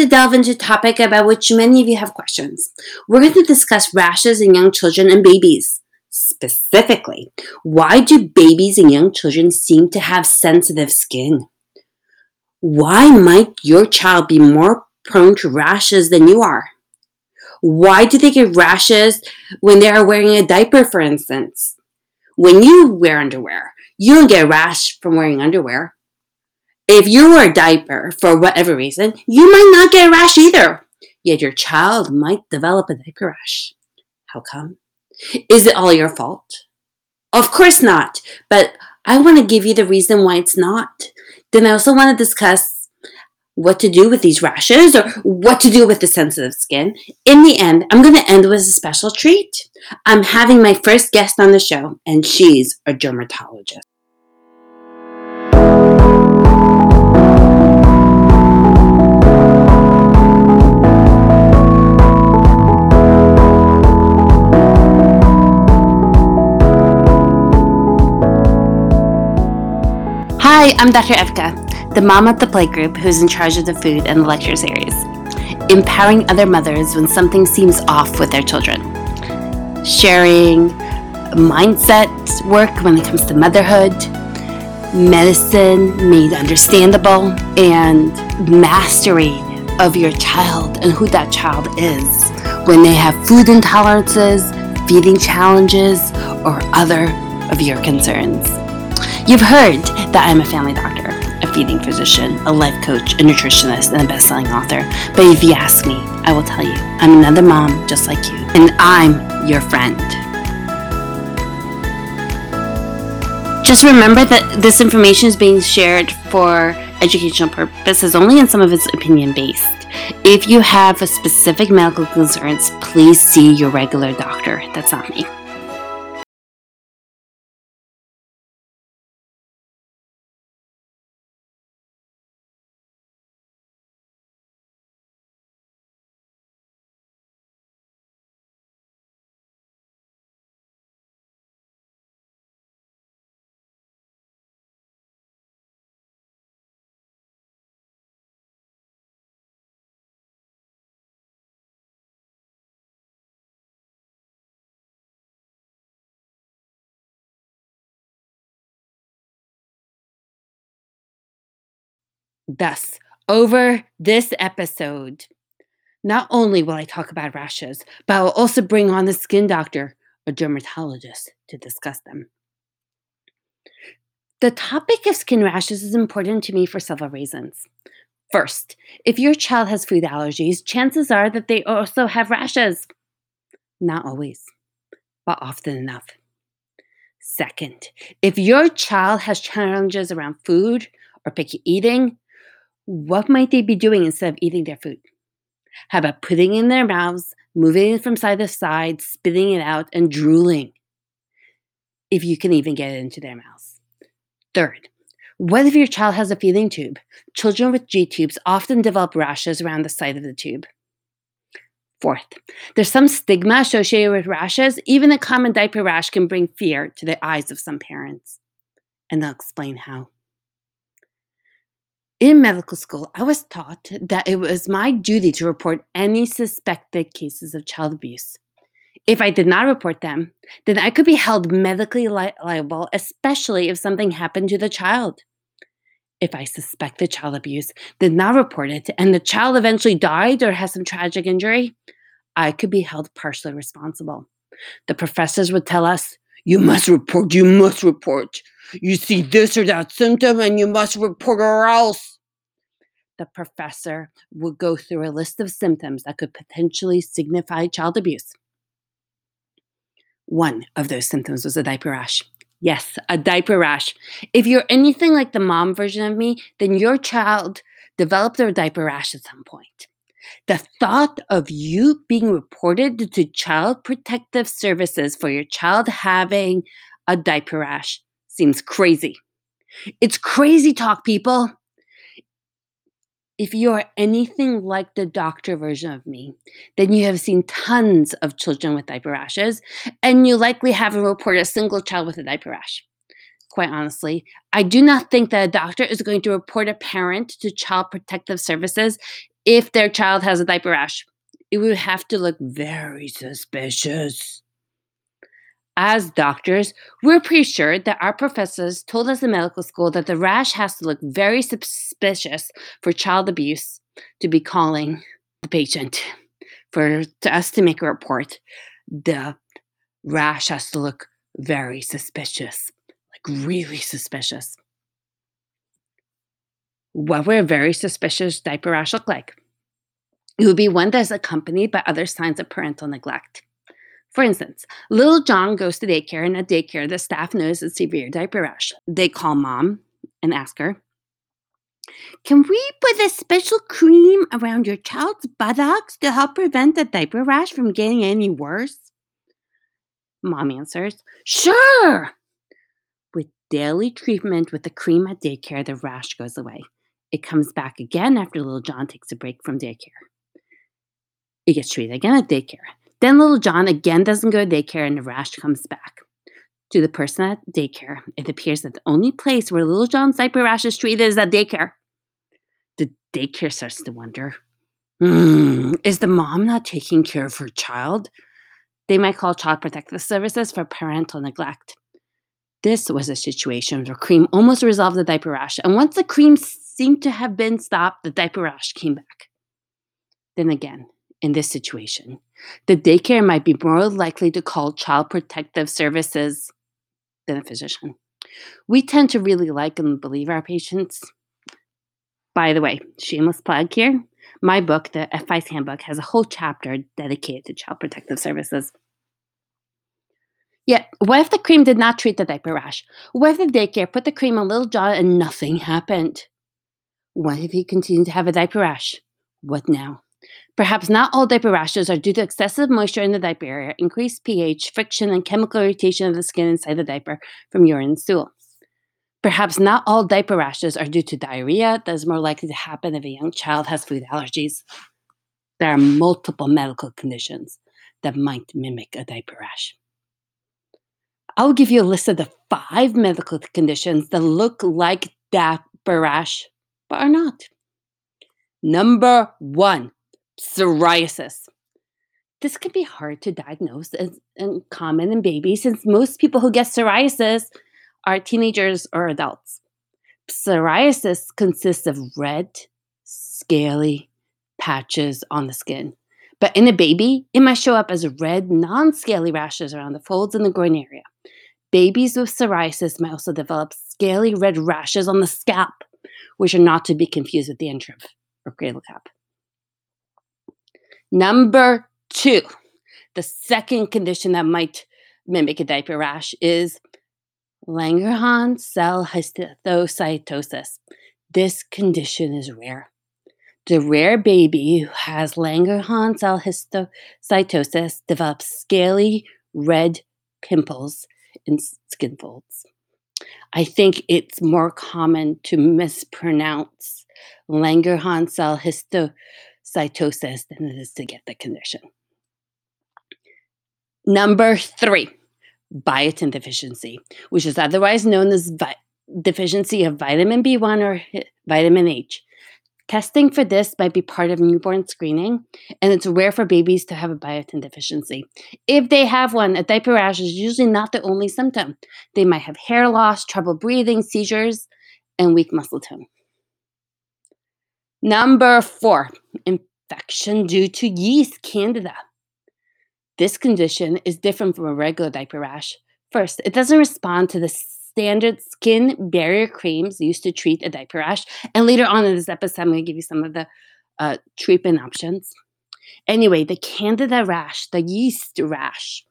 to delve into a topic about which many of you have questions. We're going to discuss rashes in young children and babies. Specifically, why do babies and young children seem to have sensitive skin? Why might your child be more prone to rashes than you are? Why do they get rashes when they are wearing a diaper, for instance? When you wear underwear, you don't get a rash from wearing underwear if you wear a diaper for whatever reason, you might not get a rash either. Yet your child might develop a diaper rash. How come? Is it all your fault? Of course not, but I want to give you the reason why it's not. Then I also want to discuss what to do with these rashes or what to do with the sensitive skin. In the end, I'm going to end with a special treat. I'm having my first guest on the show, and she's a dermatologist. Hi, I'm Dr. Evka, the mom at the playgroup who's in charge of the food and the lecture series, empowering other mothers when something seems off with their children, sharing mindset work when it comes to motherhood, medicine made understandable, and mastery of your child and who that child is when they have food intolerances, feeding challenges, or other of your concerns. You've heard that I'm a family doctor, a feeding physician, a life coach, a nutritionist, and a best-selling author. But if you ask me, I will tell you, I'm another mom just like you, and I'm your friend. Just remember that this information is being shared for educational purposes only and some of it's opinion based. If you have a specific medical concerns, please see your regular doctor. That's not me. Thus, over this episode, not only will I talk about rashes, but I will also bring on the skin doctor, a dermatologist, to discuss them. The topic of skin rashes is important to me for several reasons. First, if your child has food allergies, chances are that they also have rashes. Not always, but often enough. Second, if your child has challenges around food or picky eating, what might they be doing instead of eating their food? How about putting in their mouths, moving it from side to side, spitting it out, and drooling? If you can even get it into their mouths. Third, what if your child has a feeding tube? Children with G tubes often develop rashes around the site of the tube. Fourth, there's some stigma associated with rashes. Even a common diaper rash can bring fear to the eyes of some parents. And they'll explain how in medical school, I was taught that it was my duty to report any suspected cases of child abuse. If I did not report them, then I could be held medically li- liable, especially if something happened to the child. If I suspected child abuse, did not report it, and the child eventually died or has some tragic injury, I could be held partially responsible. The professors would tell us, You must report, you must report. You see this or that symptom, and you must report or else the professor would go through a list of symptoms that could potentially signify child abuse. One of those symptoms was a diaper rash. Yes, a diaper rash. If you're anything like the mom version of me, then your child developed a diaper rash at some point. The thought of you being reported to Child Protective Services for your child having a diaper rash seems crazy. It's crazy talk, people if you are anything like the doctor version of me, then you have seen tons of children with diaper rashes, and you likely haven't reported a single child with a diaper rash. quite honestly. I do not think that a doctor is going to report a parent to Child Protective Services if their child has a diaper rash. It would have to look very suspicious. As doctors, we're pretty sure that our professors told us in medical school that the rash has to look very suspicious for child abuse to be calling the patient. For to us to make a report, the rash has to look very suspicious, like really suspicious. What would a very suspicious diaper rash look like? It would be one that is accompanied by other signs of parental neglect. For instance, little John goes to daycare, and at daycare, the staff notices a severe diaper rash. They call mom and ask her, Can we put a special cream around your child's buttocks to help prevent the diaper rash from getting any worse? Mom answers, Sure! With daily treatment with the cream at daycare, the rash goes away. It comes back again after little John takes a break from daycare. It gets treated again at daycare. Then little John again doesn't go to daycare and the rash comes back. To the person at daycare, it appears that the only place where little John's diaper rash is treated is at daycare. The daycare starts to wonder hmm, is the mom not taking care of her child? They might call Child Protective Services for parental neglect. This was a situation where cream almost resolved the diaper rash, and once the cream seemed to have been stopped, the diaper rash came back. Then again, in this situation, the daycare might be more likely to call Child Protective Services than a physician. We tend to really like and believe our patients. By the way, shameless plug here. My book, the FI's Handbook, has a whole chapter dedicated to Child Protective Services. Yet, what if the cream did not treat the diaper rash? What if the daycare put the cream on little John and nothing happened? What if he continued to have a diaper rash? What now? Perhaps not all diaper rashes are due to excessive moisture in the diaper area, increased pH, friction, and chemical irritation of the skin inside the diaper from urine and stool. Perhaps not all diaper rashes are due to diarrhea that is more likely to happen if a young child has food allergies. There are multiple medical conditions that might mimic a diaper rash. I'll give you a list of the five medical conditions that look like diaper rash but are not. Number one, psoriasis. This can be hard to diagnose and common in babies since most people who get psoriasis are teenagers or adults. Psoriasis consists of red, scaly patches on the skin. But in a baby, it might show up as red, non scaly rashes around the folds in the groin area. Babies with psoriasis might also develop scaly red rashes on the scalp, which are not to be confused with the dandruff or cradle cap. Number two, the second condition that might mimic a diaper rash is Langerhans cell histiocytosis. This condition is rare. The rare baby who has Langerhans cell histiocytosis develops scaly red pimples in skin folds. I think it's more common to mispronounce Langerhans cell histiocytosis than it is to get the condition. Number three, biotin deficiency, which is otherwise known as vi- deficiency of vitamin B1 or vitamin H. Testing for this might be part of newborn screening, and it's rare for babies to have a biotin deficiency. If they have one, a diaper rash is usually not the only symptom. They might have hair loss, trouble breathing, seizures, and weak muscle tone. Number four, infection due to yeast candida. This condition is different from a regular diaper rash. First, it doesn't respond to the standard skin barrier creams used to treat a diaper rash. And later on in this episode, I'm going to give you some of the uh, treatment options. Anyway, the candida rash, the yeast rash,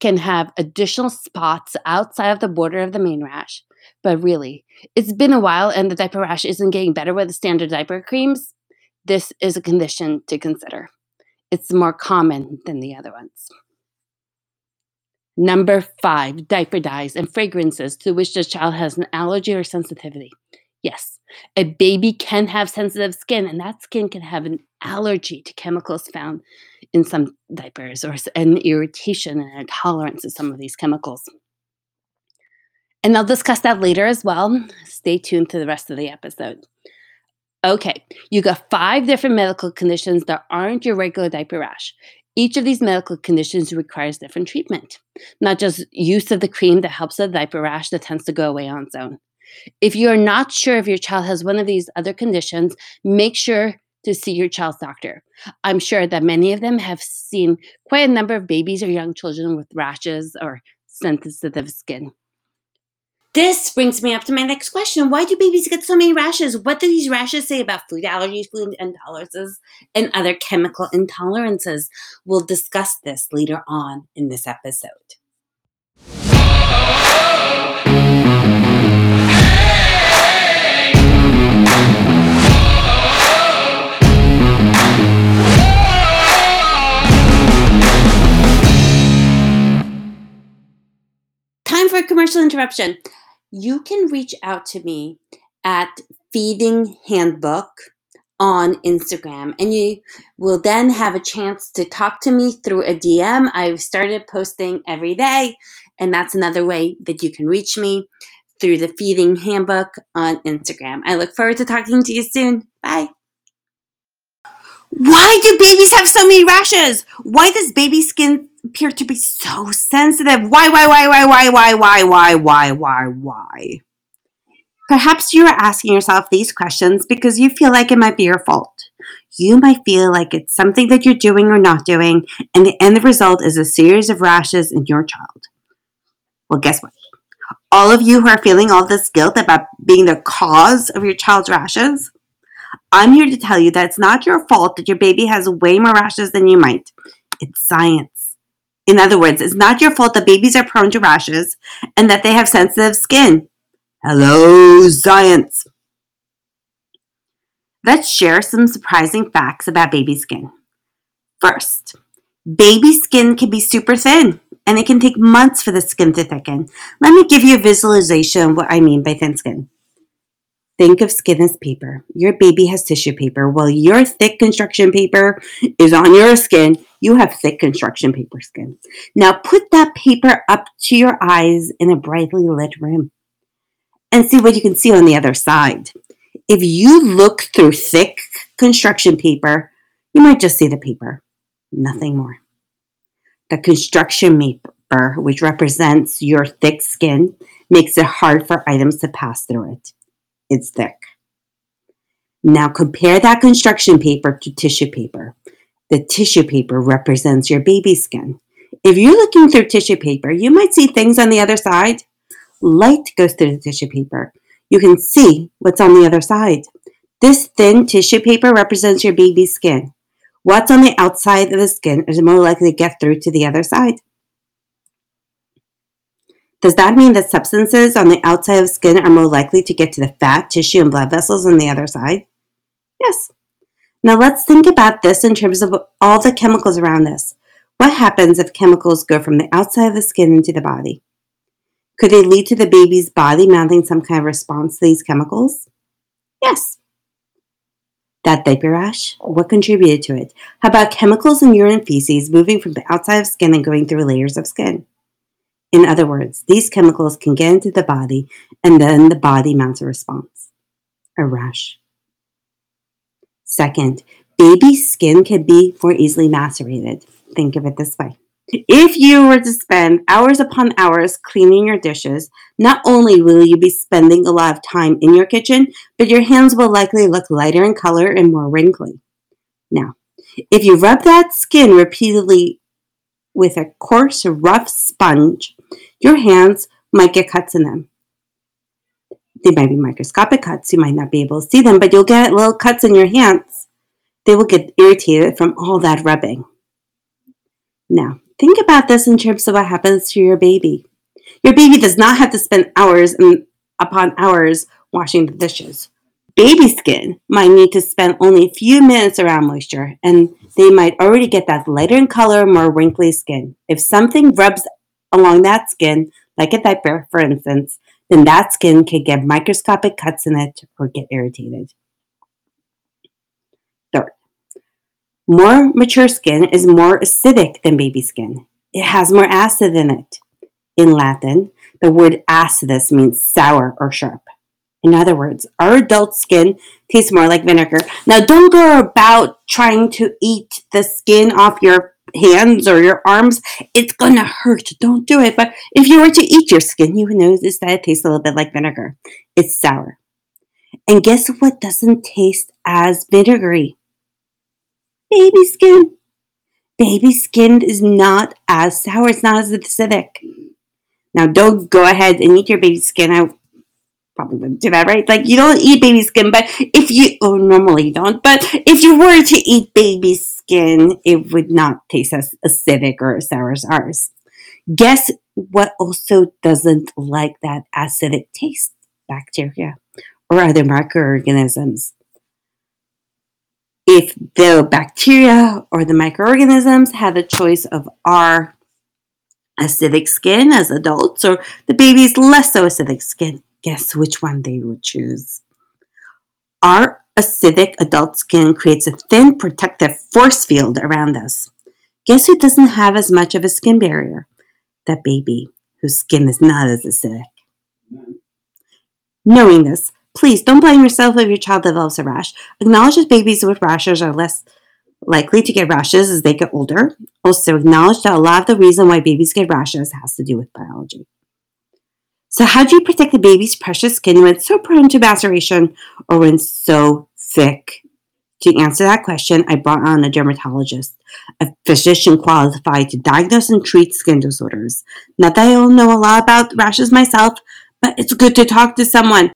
can have additional spots outside of the border of the main rash. But really, it's been a while and the diaper rash isn't getting better with the standard diaper creams. This is a condition to consider. It's more common than the other ones. Number five, diaper dyes and fragrances to which the child has an allergy or sensitivity. Yes, a baby can have sensitive skin, and that skin can have an allergy to chemicals found in some diapers or an irritation and intolerance to some of these chemicals. And I'll discuss that later as well. Stay tuned to the rest of the episode. Okay, you got five different medical conditions that aren't your regular diaper rash. Each of these medical conditions requires different treatment, not just use of the cream that helps the diaper rash that tends to go away on its own. If you're not sure if your child has one of these other conditions, make sure to see your child's doctor. I'm sure that many of them have seen quite a number of babies or young children with rashes or sensitive skin. This brings me up to my next question. Why do babies get so many rashes? What do these rashes say about food allergies, food intolerances, and other chemical intolerances? We'll discuss this later on in this episode. Time for a commercial interruption you can reach out to me at Feeding Handbook on Instagram and you will then have a chance to talk to me through a DM. I've started posting every day, and that's another way that you can reach me through the Feeding Handbook on Instagram. I look forward to talking to you soon. Bye. Why do babies have so many rashes? Why does baby skin appear to be so sensitive? Why, why, why, why, why, why, why, why, why, why, why? Perhaps you are asking yourself these questions because you feel like it might be your fault. You might feel like it's something that you're doing or not doing, and the end result is a series of rashes in your child. Well, guess what? All of you who are feeling all this guilt about being the cause of your child's rashes, I'm here to tell you that it's not your fault that your baby has way more rashes than you might. It's science. In other words, it's not your fault that babies are prone to rashes and that they have sensitive skin. Hello, science. Let's share some surprising facts about baby skin. First, baby skin can be super thin and it can take months for the skin to thicken. Let me give you a visualization of what I mean by thin skin. Think of skin as paper. Your baby has tissue paper. While your thick construction paper is on your skin, you have thick construction paper skin. Now put that paper up to your eyes in a brightly lit room and see what you can see on the other side. If you look through thick construction paper, you might just see the paper, nothing more. The construction paper, which represents your thick skin, makes it hard for items to pass through it it's thick. Now compare that construction paper to tissue paper. The tissue paper represents your baby skin. If you're looking through tissue paper, you might see things on the other side. Light goes through the tissue paper. You can see what's on the other side. This thin tissue paper represents your baby's skin. What's on the outside of the skin is more likely to get through to the other side. Does that mean that substances on the outside of skin are more likely to get to the fat, tissue, and blood vessels on the other side? Yes. Now let's think about this in terms of all the chemicals around this. What happens if chemicals go from the outside of the skin into the body? Could they lead to the baby's body mounting some kind of response to these chemicals? Yes. That diaper rash, what contributed to it? How about chemicals in urine feces moving from the outside of skin and going through layers of skin? In other words, these chemicals can get into the body and then the body mounts a response, a rash. Second, baby skin can be more easily macerated. Think of it this way. If you were to spend hours upon hours cleaning your dishes, not only will you be spending a lot of time in your kitchen, but your hands will likely look lighter in color and more wrinkly. Now, if you rub that skin repeatedly with a coarse, rough sponge, your hands might get cuts in them. They might be microscopic cuts. You might not be able to see them, but you'll get little cuts in your hands. They will get irritated from all that rubbing. Now, think about this in terms of what happens to your baby. Your baby does not have to spend hours and upon hours washing the dishes. Baby skin might need to spend only a few minutes around moisture, and they might already get that lighter in color, more wrinkly skin. If something rubs along that skin, like a diaper, for instance, then that skin can get microscopic cuts in it or get irritated. Third, more mature skin is more acidic than baby skin. It has more acid in it. In Latin, The word acidus means sour or sharp. In other words, our adult skin tastes more like vinegar. Now, don't go about trying to eat the skin off your hands or your arms. It's gonna hurt. Don't do it. But if you were to eat your skin, you would notice that it tastes a little bit like vinegar. It's sour. And guess what doesn't taste as vinegary? Baby skin. Baby skin is not as sour. It's not as acidic. Now, don't go ahead and eat your baby skin. I probably wouldn't do that, right? Like you don't eat baby skin, but if you oh normally you don't, but if you were to eat baby skin, it would not taste as acidic or as sour as ours. Guess what also doesn't like that acidic taste? Bacteria or other microorganisms. If the bacteria or the microorganisms had the choice of our acidic skin as adults or the baby's less so acidic skin, guess which one they would choose. Our acidic adult skin creates a thin protective force field around us. Guess who doesn't have as much of a skin barrier? That baby whose skin is not as acidic. Knowing this, please don't blame yourself if your child develops a rash. Acknowledge that babies with rashes are less likely to get rashes as they get older. Also, acknowledge that a lot of the reason why babies get rashes has to do with biology. So, how do you protect the baby's precious skin when it's so prone to maceration or when it's so thick? To answer that question, I brought on a dermatologist, a physician qualified to diagnose and treat skin disorders. Not that I don't know a lot about rashes myself, but it's good to talk to someone.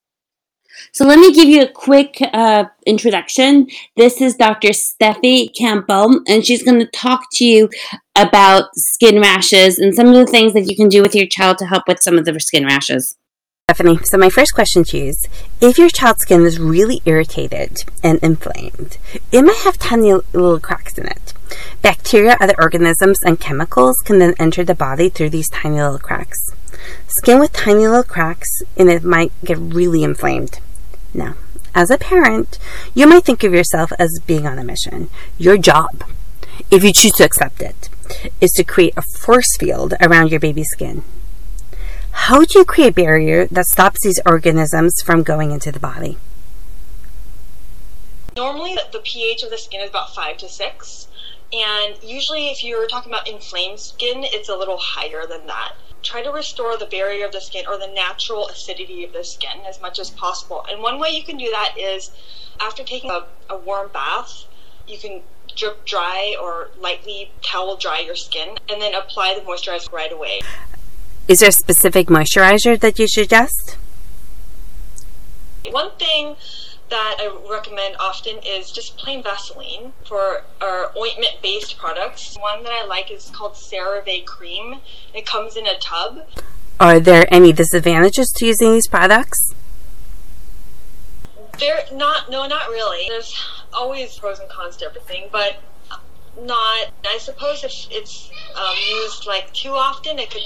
So let me give you a quick uh, introduction. This is Dr. Steffi Campbell, and she's going to talk to you about skin rashes and some of the things that you can do with your child to help with some of the skin rashes. Stephanie, so my first question to you is if your child's skin is really irritated and inflamed, it might have tiny little cracks in it. Bacteria, other organisms, and chemicals can then enter the body through these tiny little cracks. Skin with tiny little cracks in it might get really inflamed. Now, as a parent, you might think of yourself as being on a mission. Your job, if you choose to accept it, is to create a force field around your baby's skin. How do you create a barrier that stops these organisms from going into the body? Normally, the pH of the skin is about 5 to 6. And usually, if you're talking about inflamed skin, it's a little higher than that try to restore the barrier of the skin or the natural acidity of the skin as much as possible. And one way you can do that is after taking a, a warm bath, you can drip dry or lightly towel dry your skin and then apply the moisturizer right away. Is there a specific moisturizer that you suggest? One thing that I recommend often is just plain Vaseline for our ointment based products. One that I like is called CeraVe Cream. It comes in a tub. Are there any disadvantages to using these products? There not no not really. There's always pros and cons to everything, but not I suppose if it's um, used like too often it could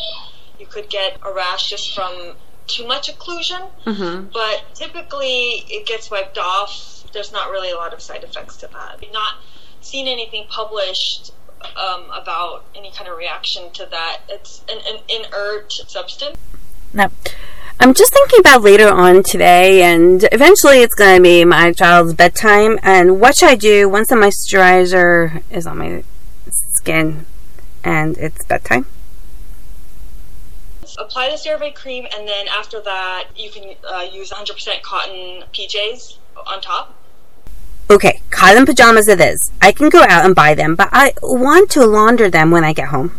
you could get a rash just from too much occlusion, mm-hmm. but typically it gets wiped off. There's not really a lot of side effects to that. I've not seen anything published um, about any kind of reaction to that. It's an, an inert substance. Now, I'm just thinking about later on today, and eventually it's going to be my child's bedtime. And what should I do once the moisturizer is on my skin and it's bedtime? Apply the CeraVe cream, and then after that, you can uh, use 100% cotton PJs on top. Okay, cotton pajamas it is. I can go out and buy them, but I want to launder them when I get home.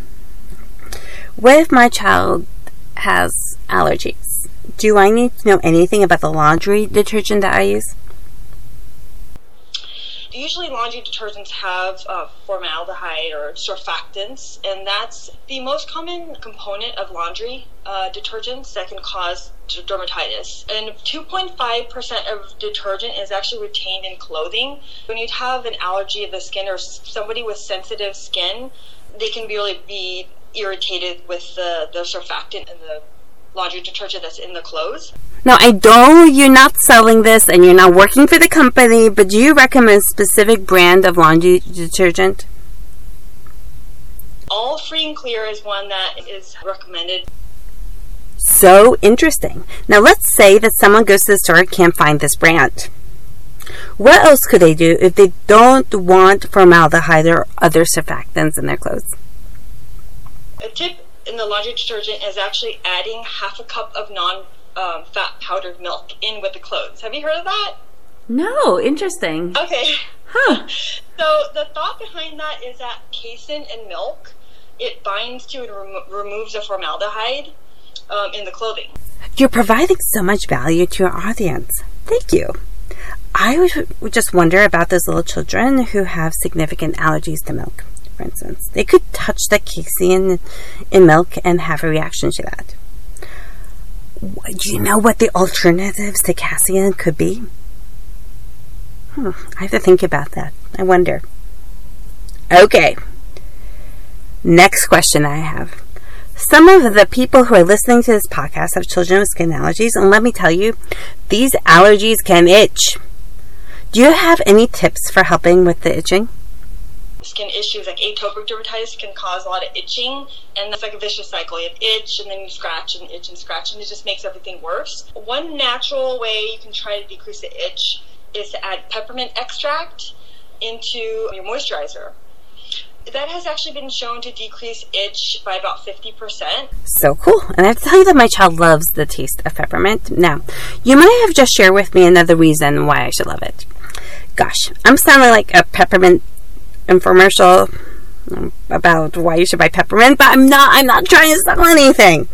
What if my child has allergies? Do I need to know anything about the laundry detergent that I use? Usually laundry detergents have uh, formaldehyde or surfactants, and that's the most common component of laundry uh, detergents that can cause dermatitis. And 2.5% of detergent is actually retained in clothing. When you have an allergy of the skin or somebody with sensitive skin, they can really be irritated with the, the surfactant and the laundry detergent that's in the clothes. Now, I know you're not selling this and you're not working for the company, but do you recommend a specific brand of laundry detergent? All Free and Clear is one that is recommended. So interesting. Now, let's say that someone goes to the store and can't find this brand. What else could they do if they don't want formaldehyde or other surfactants in their clothes? A tip in the laundry detergent is actually adding half a cup of non um, fat powdered milk in with the clothes. Have you heard of that? No, interesting. Okay. Huh. So the thought behind that is that casein in milk, it binds to and remo- removes the formaldehyde um, in the clothing. You're providing so much value to your audience. Thank you. I would just wonder about those little children who have significant allergies to milk, for instance. They could touch the casein in milk and have a reaction to that. Do you know what the alternatives to casein could be? Hmm, I have to think about that. I wonder. Okay. Next question I have. Some of the people who are listening to this podcast have children with skin allergies, and let me tell you, these allergies can itch. Do you have any tips for helping with the itching? Skin issues like atopic dermatitis can cause a lot of itching, and it's like a vicious cycle. You have itch, and then you scratch and itch and scratch, and it just makes everything worse. One natural way you can try to decrease the itch is to add peppermint extract into your moisturizer. That has actually been shown to decrease itch by about 50%. So cool. And I have to tell you that my child loves the taste of peppermint. Now, you might have just shared with me another reason why I should love it. Gosh, I'm sounding like a peppermint infomercial about why you should buy peppermint, but I'm not I'm not trying to sell anything.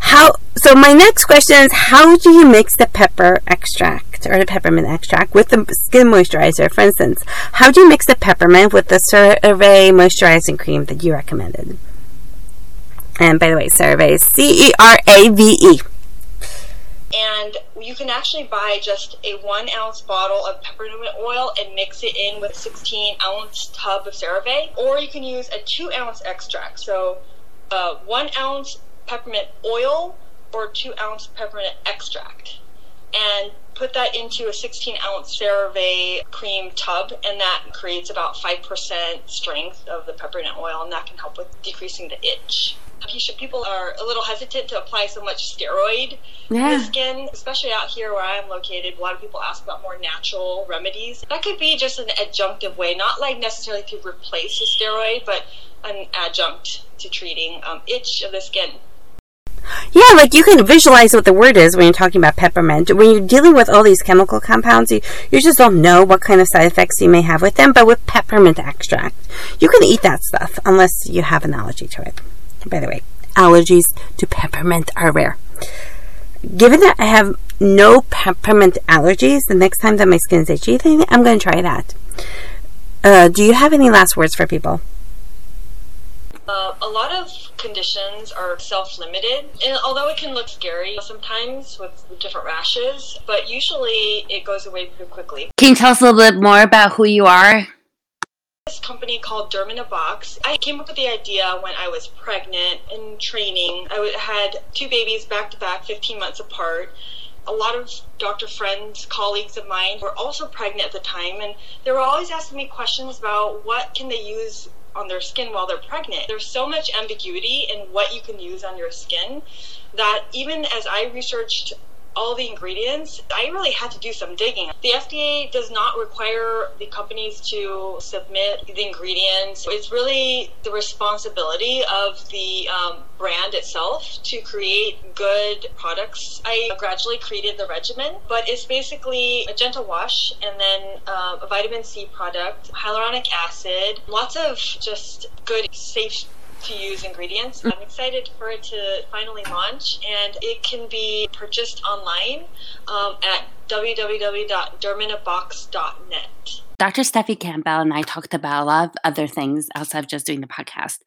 How so my next question is how do you mix the pepper extract or the peppermint extract with the skin moisturizer? For instance, how do you mix the peppermint with the CeraVe moisturizing cream that you recommended? And by the way, CeraVe C E R A V E. And you can actually buy just a one ounce bottle of peppermint oil and mix it in with a 16 ounce tub of CeraVe, or you can use a two ounce extract. So, uh, one ounce peppermint oil or two ounce peppermint extract and put that into a 16 ounce CeraVe cream tub, and that creates about 5% strength of the peppermint oil, and that can help with decreasing the itch. People are a little hesitant to apply so much steroid Yeah. to the skin, especially out here where I am located. A lot of people ask about more natural remedies. That could be just an adjunctive way, not like necessarily to replace a steroid, but an adjunct to treating um, itch of the skin. Yeah, like you can visualize what the word is when you're talking about peppermint. When you're dealing with all these chemical compounds, you, you just don't know what kind of side effects you may have with them. But with peppermint extract, you can eat that stuff unless you have an allergy to it. By the way, allergies to peppermint are rare. Given that I have no peppermint allergies, the next time that my skin is itchy, then I'm going to try that. Uh, do you have any last words for people? Uh, a lot of conditions are self-limited, and although it can look scary sometimes with different rashes, but usually it goes away pretty quickly. Can you tell us a little bit more about who you are? This company called Derm in a Box. I came up with the idea when I was pregnant and training. I had two babies back to back, 15 months apart. A lot of doctor friends, colleagues of mine were also pregnant at the time, and they were always asking me questions about what can they use on their skin while they're pregnant. There's so much ambiguity in what you can use on your skin that even as I researched all the ingredients, I really had to do some digging. The FDA does not require the companies to submit the ingredients. It's really the responsibility of the um, brand itself to create good products. I gradually created the regimen, but it's basically a gentle wash and then uh, a vitamin C product, hyaluronic acid, lots of just good, safe to use ingredients. I'm excited for it to finally launch, and it can be purchased online um, at www.derminabox.net. Dr. Steffi Campbell and I talked about a lot of other things outside of just doing the podcast.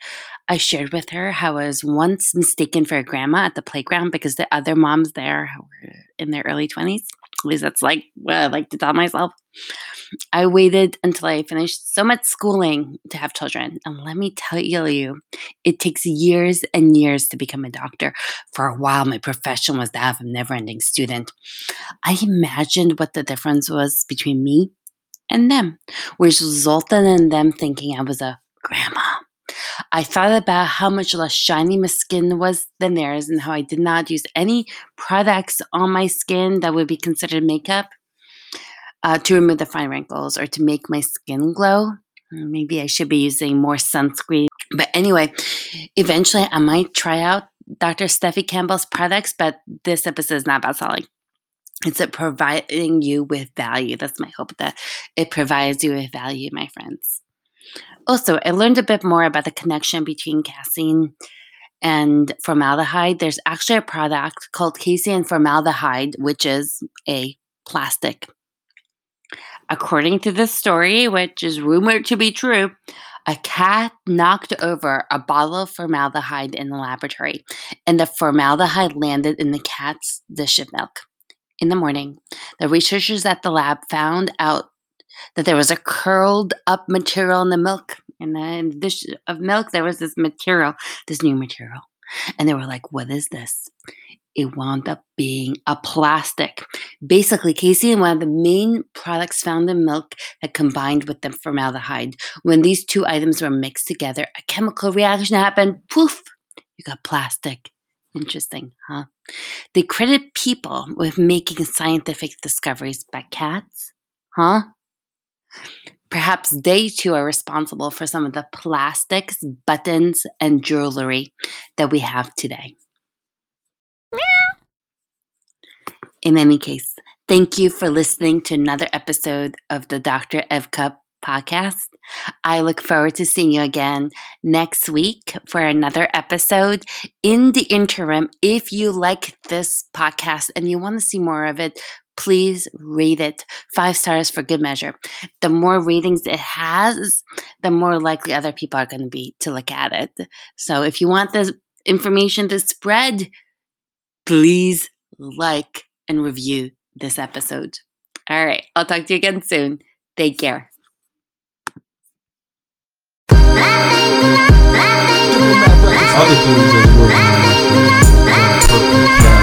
I shared with her how I was once mistaken for a grandma at the playground because the other moms there were in their early 20s. At least that's like what I like to tell myself. I waited until I finished so much schooling to have children. And let me tell you, it takes years and years to become a doctor. For a while, my profession was that of a never ending student. I imagined what the difference was between me and them, which resulted in them thinking I was a grandma. I thought about how much less shiny my skin was than theirs and how I did not use any products on my skin that would be considered makeup uh, to remove the fine wrinkles or to make my skin glow. Maybe I should be using more sunscreen. But anyway, eventually I might try out Dr. Steffi Campbell's products, but this episode is not about selling. It's at providing you with value. That's my hope that it provides you with value, my friends. Also, I learned a bit more about the connection between casein and formaldehyde. There's actually a product called casein formaldehyde, which is a plastic. According to this story, which is rumored to be true, a cat knocked over a bottle of formaldehyde in the laboratory, and the formaldehyde landed in the cat's dish of milk. In the morning, the researchers at the lab found out that there was a curled up material in the milk. In the dish of milk, there was this material, this new material. And they were like, What is this? It wound up being a plastic. Basically, casein, one of the main products found in milk that combined with the formaldehyde. When these two items were mixed together, a chemical reaction happened. Poof, you got plastic. Interesting, huh? They credit people with making scientific discoveries, but cats, huh? Perhaps they too are responsible for some of the plastics, buttons, and jewelry that we have today. In any case, thank you for listening to another episode of the Dr. Evka podcast. I look forward to seeing you again next week for another episode. In the interim, if you like this podcast and you want to see more of it, please rate it five stars for good measure. The more ratings it has, the more likely other people are going to be to look at it. So if you want this information to spread, please like and review this episode. All right, I'll talk to you again soon. Take care. Other working